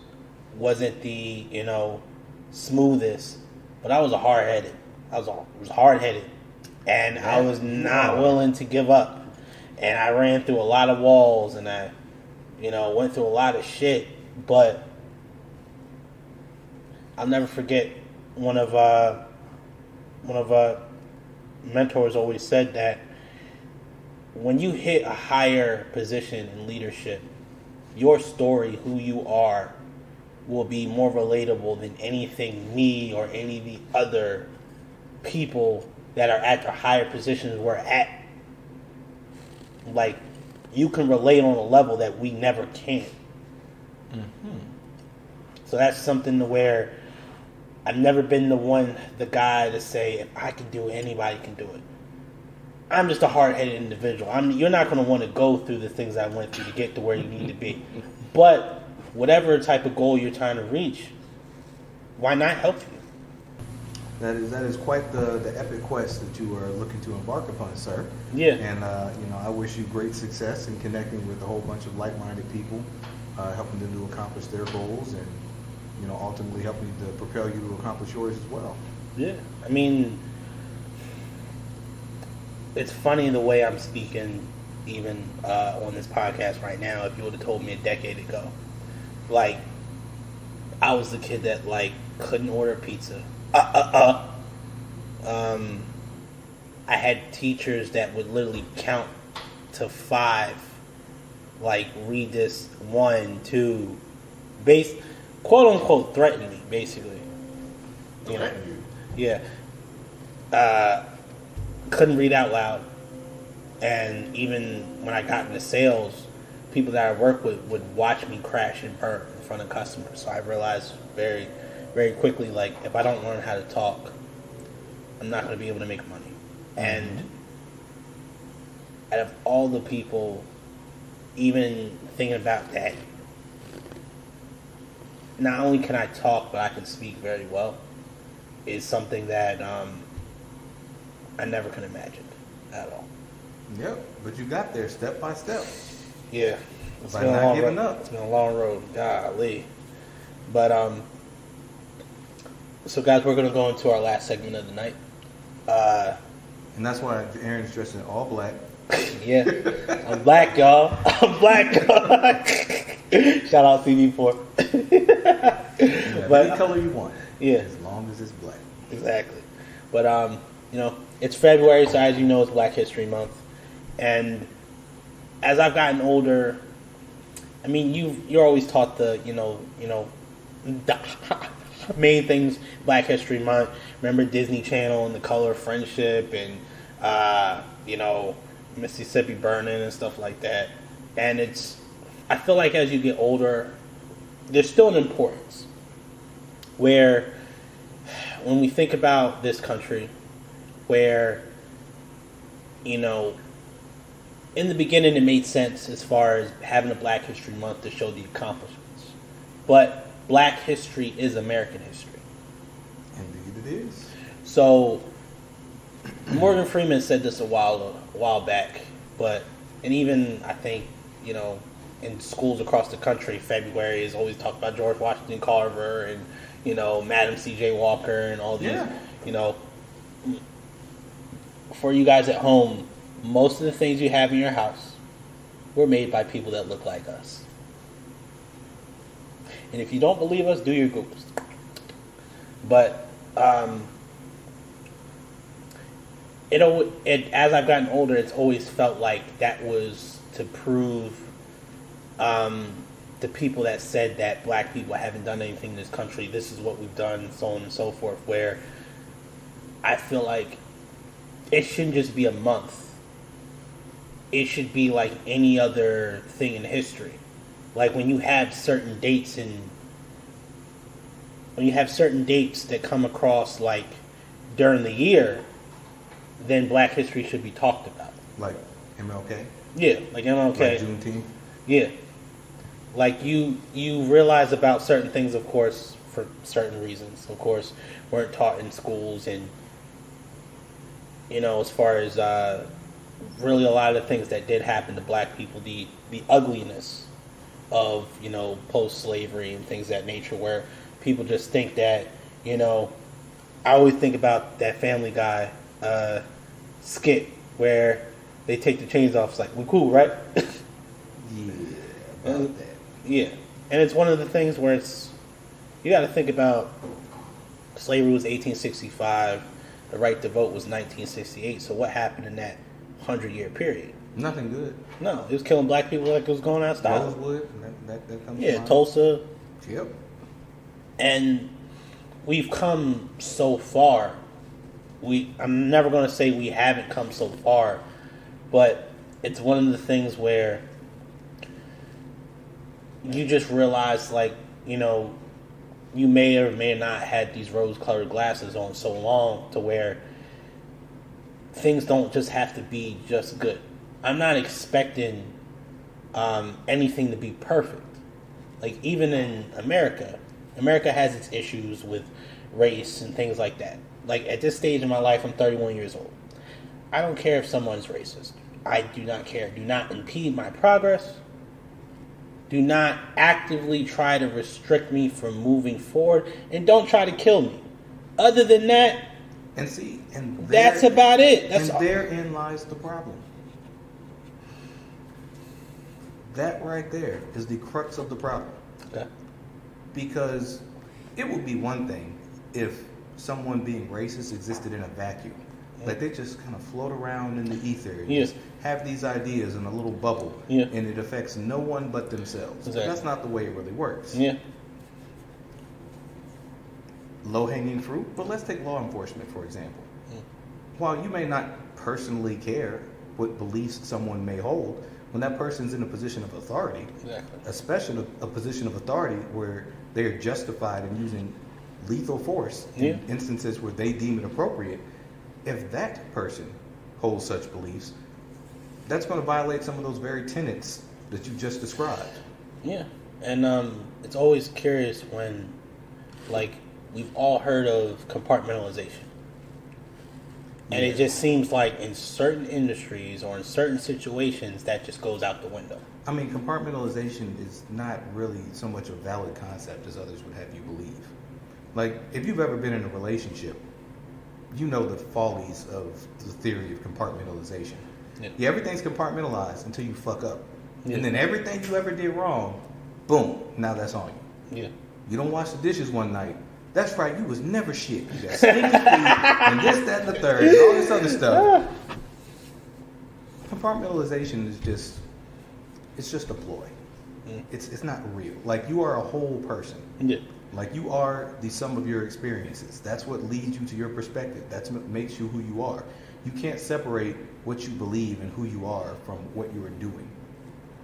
wasn't the you know smoothest, but I was a hard headed. I was was hard headed, and I was not willing to give up. And I ran through a lot of walls, and I, you know, went through a lot of shit. But I'll never forget one of uh, one of uh, mentors always said that when you hit a higher position in leadership, your story, who you are, will be more relatable than anything me or any of the other people that are at the higher positions were at. Like, you can relate on a level that we never can. So that's something to where I've never been the one, the guy to say if I can do it, anybody can do it. I'm just a hard-headed individual. I'm, you're not going to want to go through the things I went through to get to where you need to be. But whatever type of goal you're trying to reach, why not help you? That is that is quite the, the epic quest that you are looking to embark upon, sir. Yeah. And uh, you know, I wish you great success in connecting with a whole bunch of like-minded people, uh, helping them to accomplish their goals, and you know, ultimately help helping to propel you to accomplish yours as well. Yeah, I mean, it's funny the way I'm speaking, even uh, on this podcast right now. If you would have told me a decade ago, like I was the kid that like couldn't order pizza. Uh, uh, uh. Um, I had teachers that would literally count to five, like read this one, two, base, quote unquote, threatened me, basically. You know? Yeah. Uh, couldn't read out loud. And even when I got into sales, people that I work with would watch me crash and burn in front of customers. So I realized very, very quickly, like, if I don't learn how to talk, I'm not going to be able to make money. And out of all the people, even thinking about that, not only can I talk, but I can speak very well, is something that um, I never could imagine at all. Yep. But you got there step by step. Yeah, it's By been a not long giving road. up. It's been a long road, golly. But um, so guys, we're gonna go into our last segment of the night. Uh, And that's why Aaron's dressed in all black. Yeah, I'm black, y'all. I'm black. <laughs> Shout out CD4. <laughs> Yeah, But- any color you want. Yeah. As long as it's black. Exactly. But um, you know, it's February, so as you know, it's Black History Month, and as I've gotten older, I mean, you you're always taught the you know you know the <laughs> main things Black History Month. Remember Disney Channel and the Color of Friendship and uh, you know Mississippi Burning and stuff like that. And it's I feel like as you get older, there's still an importance where when we think about this country, where, you know, in the beginning it made sense as far as having a Black History Month to show the accomplishments. But Black history is American history. Indeed it is. So Morgan Freeman said this a while a while back, but and even I think you know in schools across the country, February is always talked about George Washington Carver and you know Madam C.J. Walker and all these. Yeah. You know, for you guys at home, most of the things you have in your house were made by people that look like us. And if you don't believe us, do your Googles. But um, it, it as I've gotten older, it's always felt like that was to prove um, the people that said that black people haven't done anything in this country. This is what we've done, so on and so forth. Where I feel like it shouldn't just be a month. It should be like any other thing in history. Like when you have certain dates in when you have certain dates that come across like during the year, then Black history should be talked about. Like MLK. Yeah, like MLK. Like Juneteenth. Yeah. Like you you realize about certain things of course for certain reasons. Of course, weren't taught in schools and you know, as far as uh really a lot of the things that did happen to black people, the the ugliness of, you know, post slavery and things of that nature where people just think that, you know, I always think about that family guy uh skit where they take the chains off, it's like, we're cool, right? <laughs> Yeah. About that. Yeah, and it's one of the things where it's you got to think about slavery was 1865, the right to vote was 1968. So what happened in that hundred year period? Nothing good. No, it was killing black people like it was going out of style. Rosewood. That, that, that Yeah. Tulsa, Yep. and we've come so far. We I'm never going to say we haven't come so far, but it's one of the things where you just realize like, you know, you may or may not had these rose colored glasses on so long to where things don't just have to be just good. I'm not expecting um, anything to be perfect. Like even in America, America has its issues with race and things like that. Like at this stage in my life, I'm 31 years old. I don't care if someone's racist. I do not care. Do not impede my progress. Do not actively try to restrict me from moving forward, and don't try to kill me. Other than that, And see, and that's about it. That's and all. therein lies the problem. That right there is the crux of the problem. Okay. Because it would be one thing if someone being racist existed in a vacuum. Like they just kind of float around in the ether and Yeah. just have these ideas in a little bubble Yeah. and it affects no one but themselves. But Exactly. that's not the way it really works. Yeah. Low hanging fruit, but let's take law enforcement for example. While you may not personally care what beliefs someone may hold, when that person's in a position of authority, Exactly. especially a, a position of authority where they are justified in using lethal force in Yeah. instances where they deem it appropriate, if that person holds such beliefs, that's going to violate some of those very tenets that you just described. Yeah, and um, it's always curious when, like, we've all heard of compartmentalization, and it just seems like in certain industries or in certain situations that just goes out the window. I mean, compartmentalization is not really so much a valid concept as others would have you believe. Like, if you've ever been in a relationship, you know the follies of the theory of compartmentalization. Yeah. Yeah, everything's compartmentalized until you fuck up. Yeah. And then everything you ever did wrong Boom. Now that's on you. Yeah. You don't wash the dishes one night. That's right. You was never shit. You got stinky feet and this, that, and the third, and all this other stuff. Compartmentalization is just, it's just a ploy. Mm. It's it's not real. Like you are a whole person. Yeah. Like you are the sum of your experiences. That's what leads you to your perspective. That's what makes you who you are. You can't separate what you believe and who you are from what you are doing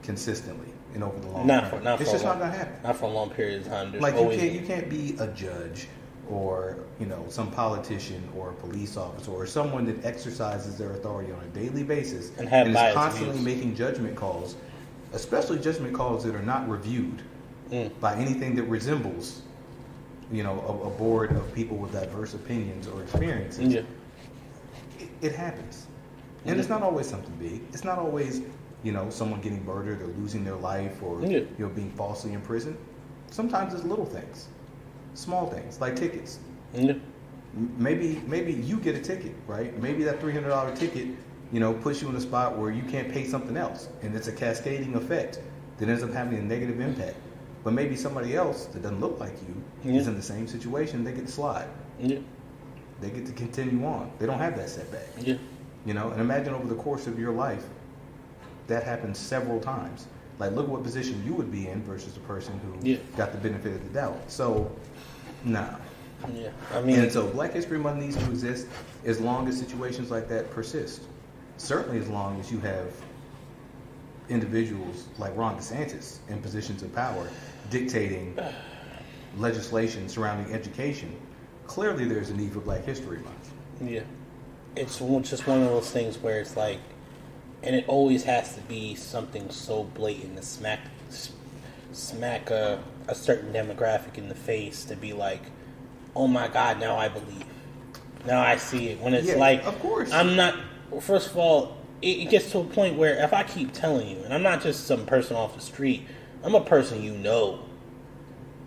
consistently and over the long Not for not it's for just a not long, gonna happen. Not for a long period of time. There's Like you can't you can't be a judge or you know some politician or a police officer or someone that exercises their authority on a daily basis And have is constantly views. making judgment calls, especially judgment calls that are not reviewed Mm. by anything that resembles you know a, a board of people with diverse opinions or experiences. Yeah. It, it happens, and it's not always something big. It's not always you know someone getting murdered or losing their life or Yeah. you know being falsely imprisoned. Sometimes it's little things, small things like tickets. Yeah. Maybe maybe you get a ticket, right? Maybe that three hundred dollar ticket, you know, puts you in a spot where you can't pay something else, and it's a cascading effect that ends up having a negative impact. But maybe somebody else that doesn't look like you is in the same situation. They get to slide. Yeah. They get to continue on. They don't have that setback. Yeah. You know, and imagine over the course of your life, that happens several times. Like, look what position you would be in versus the person who Yeah. got the benefit of the doubt. So, nah. Yeah. I mean, And so, Black History Month needs to exist as long as situations like that persist. Certainly, as long as you have individuals like Ron DeSantis in positions of power dictating legislation surrounding education. Clearly, there's a need for Black History Month. Yeah, it's just one of those things where it's like, and it always has to be something so blatant to smack, smack a, a certain demographic in the face to be like, oh my god, now I believe, now I see it. When it's Yeah, like, of course. I'm not. First of all, it, it gets to a point where if I keep telling you, and I'm not just some person off the street, I'm a person you know,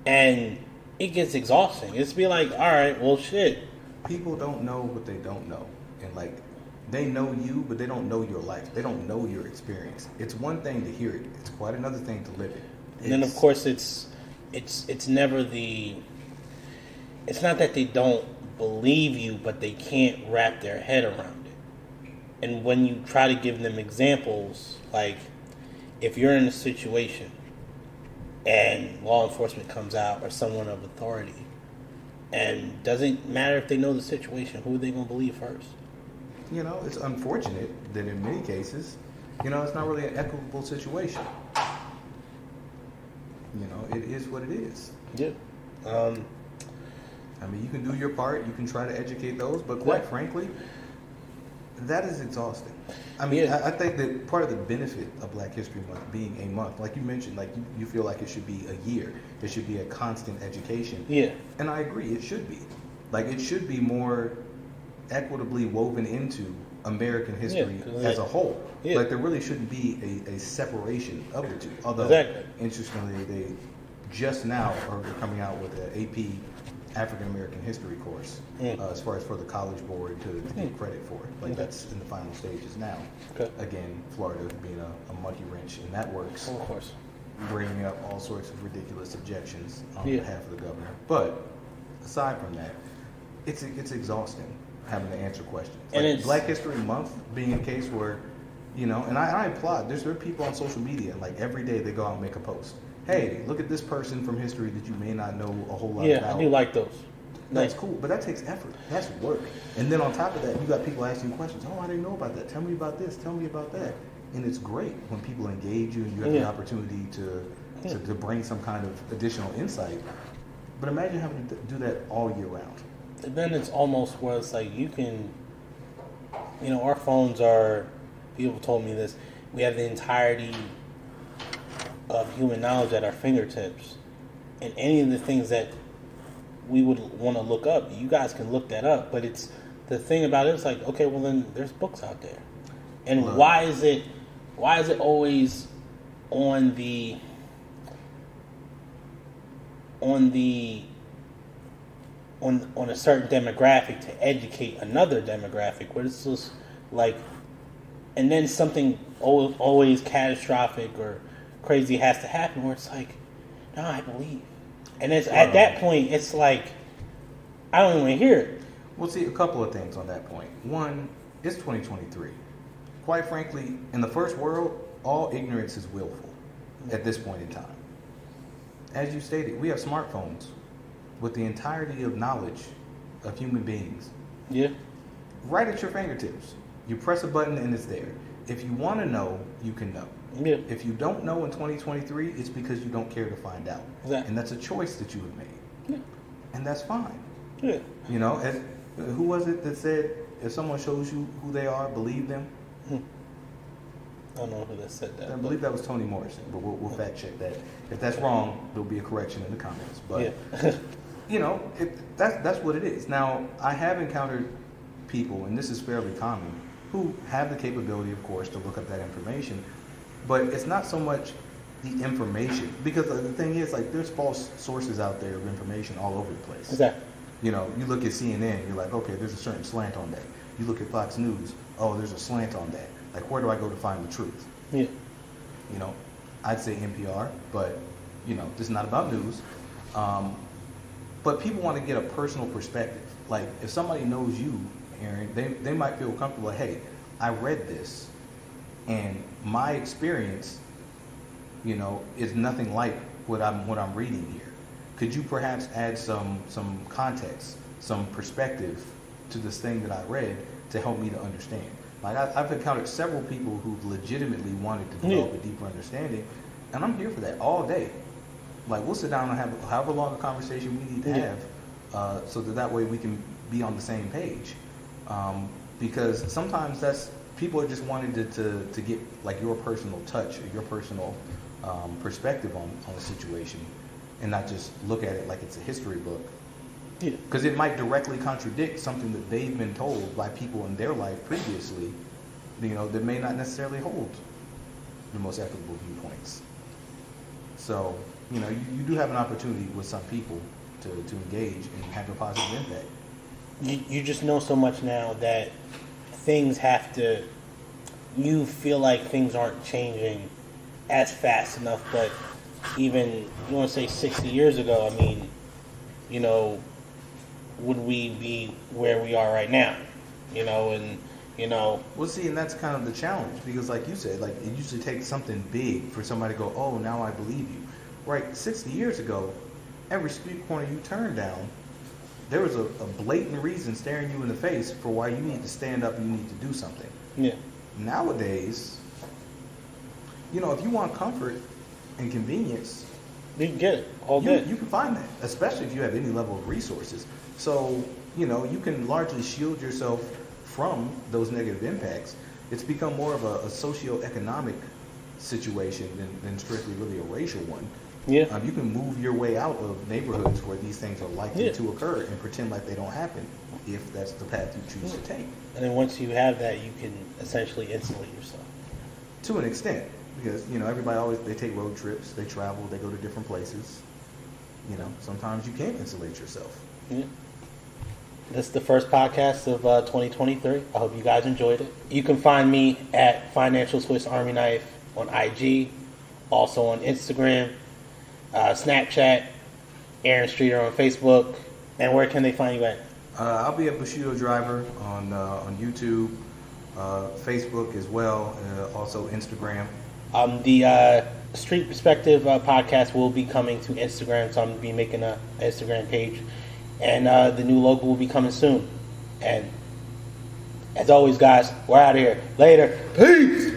and it gets exhausting. It's be like, all right, well, shit. People don't know what they don't know. And like, they know you, but they don't know your life. They don't know your experience. It's one thing to hear it, it's quite another thing to live it. And then of course it's it's it's never the it's not that they don't believe you, but they can't wrap their head around it. And when you try to give them examples, like if you're in a situation and law enforcement comes out or someone of authority, and doesn't matter if they know the situation, who are they gonna believe first? you know, it's unfortunate that in many cases, you know, it's not really an equitable situation. You know, it is what it is. Yeah. Um, I mean, you can do your part, you can try to educate those, but quite Yeah. frankly, that is exhausting. I mean, Yeah. I, I think that part of the benefit of Black History Month being a month, like you mentioned, like you, you feel like it should be a year, it should be a constant education. yeah. And I agree, it should be. Like, it should be more equitably woven into American history 'cause as a whole. yeah. Like, there really shouldn't be a, a separation of the two. Although, Exactly. interestingly, they just now are coming out with an AP African American history course Mm. uh, as far as for the college board to, to get credit for it. Like, Okay. that's in the final stages now. Okay. Again, Florida being a, a monkey wrench in that works Of course. bringing up all sorts of ridiculous objections on Yeah. behalf of the governor. But aside from that, it's it's exhausting having to answer questions. And Like it's- Black History Month being a case where, you know, and I, I applaud. There's there are people on social media like every day they go out and make a post. Hey, look at this person from history that you may not know a whole lot Yeah, about. I do like those. That's cool, but that takes effort. That's work. And then on top of that, you got people asking questions. Oh, I didn't know about that. Tell me about this. Tell me about that. And it's great when people engage you and you have the opportunity to, Yeah. to to bring some kind of additional insight. But imagine having to do that all year round. And then it's almost where it's like you can, you know, our phones are. People told me this. We have the entirety of human knowledge at our fingertips, and any of the things that we would want to look up, you guys can look that up. But it's the thing about it is like, okay, well then there's books out there, and why is it, why is it always on the on the on on a certain demographic to educate another demographic where it's just like and then something al- always catastrophic or crazy has to happen where it's like no, I believe. And it's at that point, it's like I don't even hear it. We'll see a couple of things on that point. One, it's 2023. Quite frankly, in the first world, all ignorance is willful at this point in time. As you stated, we have smartphones with the entirety of knowledge of human beings Yeah, right at your fingertips. You press a button and it's there. If you want to know, you can know. Yeah, If you don't know in 2023, it's because you don't care to find out. Exactly. And that's a choice that you have made. Yeah. And that's fine. yeah. You know, as, who was it that said, if someone shows you who they are, believe them? Hmm. I don't know who that said that. I believe that was Toni Morrison, but we'll, we'll fact check that. If that's wrong, there'll be a correction in the comments. But yeah, <laughs> you know, it, that's that's what it is. Now, I have encountered people, and this is fairly common, who have the capability, of course, to look up that information, but it's not so much the information because the thing is, like, there's false sources out there of information all over the place. exactly. You know, you look at CNN, you're like, okay, there's a certain slant on that. You look at Fox News, oh, there's a slant on that. Like, where do I go to find the truth? Yeah, you know, I'd say NPR, but you know, this is not about news. Um, but people want to get a personal perspective. Like, if somebody knows you, Aaron, they, they might feel comfortable. Hey, I read this, and my experience, you know, is nothing like what I'm what I'm reading here. Could you perhaps add some some context, some perspective to this thing that I read to help me to understand? Like I, I've encountered several people who've legitimately wanted to develop Yeah. a deeper understanding, and I'm here for that all day. Like we'll sit down and have however long a conversation we need to Yeah. have, uh, so that that way we can be on the same page. Um, because sometimes that's people are just wanting to, to, to get like your personal touch your personal um, perspective on, on a situation, and not just look at it like it's a history book. yeah, Because it might directly contradict something that they've been told by people in their life previously, you know, that may not necessarily hold the most equitable viewpoints. So, you know, you, you do have an opportunity with some people to, to engage and have a positive impact. you, you just know so much now that things have to. You feel like things aren't changing as fast enough, but even you want to say sixty years ago. I mean, you know, would we be where we are right now? You know, and you know, Well, see, and that's kind of the challenge because, like you said, like it usually takes something big for somebody to go, "Oh, now I believe you." Right? Sixty years ago, every street corner you turned down, there was a, a blatant reason staring you in the face for why you need to stand up and you need to do something. yeah, Nowadays, you know, if you want comfort and convenience, you can get it all you, you can find that, especially if you have any level of resources. So, you know, you can largely shield yourself from those negative impacts. It's become more of a, a socio-economic situation than, than strictly really a racial one. Yeah, Um, you can move your way out of neighborhoods where these things are likely Yeah. to occur and pretend like they don't happen if that's the path you choose to take. and then once you have that, you can essentially insulate yourself. To an extent, because you know everybody always they take road trips, they travel, they go to different places. You know, sometimes you can't insulate yourself. Yeah. This is the first podcast of uh, 2023. I hope you guys enjoyed it. You can find me at Financial Swiss Army Knife on IG, also on Instagram, uh, Snapchat, Aaron Streeter on Facebook. And where can they find you at? Uh, I'll be a Bushido driver on uh, on YouTube, uh, Facebook as well, uh, also Instagram. Um, the uh, Street Perspective uh, podcast will be coming to Instagram, so I'm going to be making a Instagram page. And uh, the new logo will be coming soon. And as always, guys, we're out of here. Later. Peace.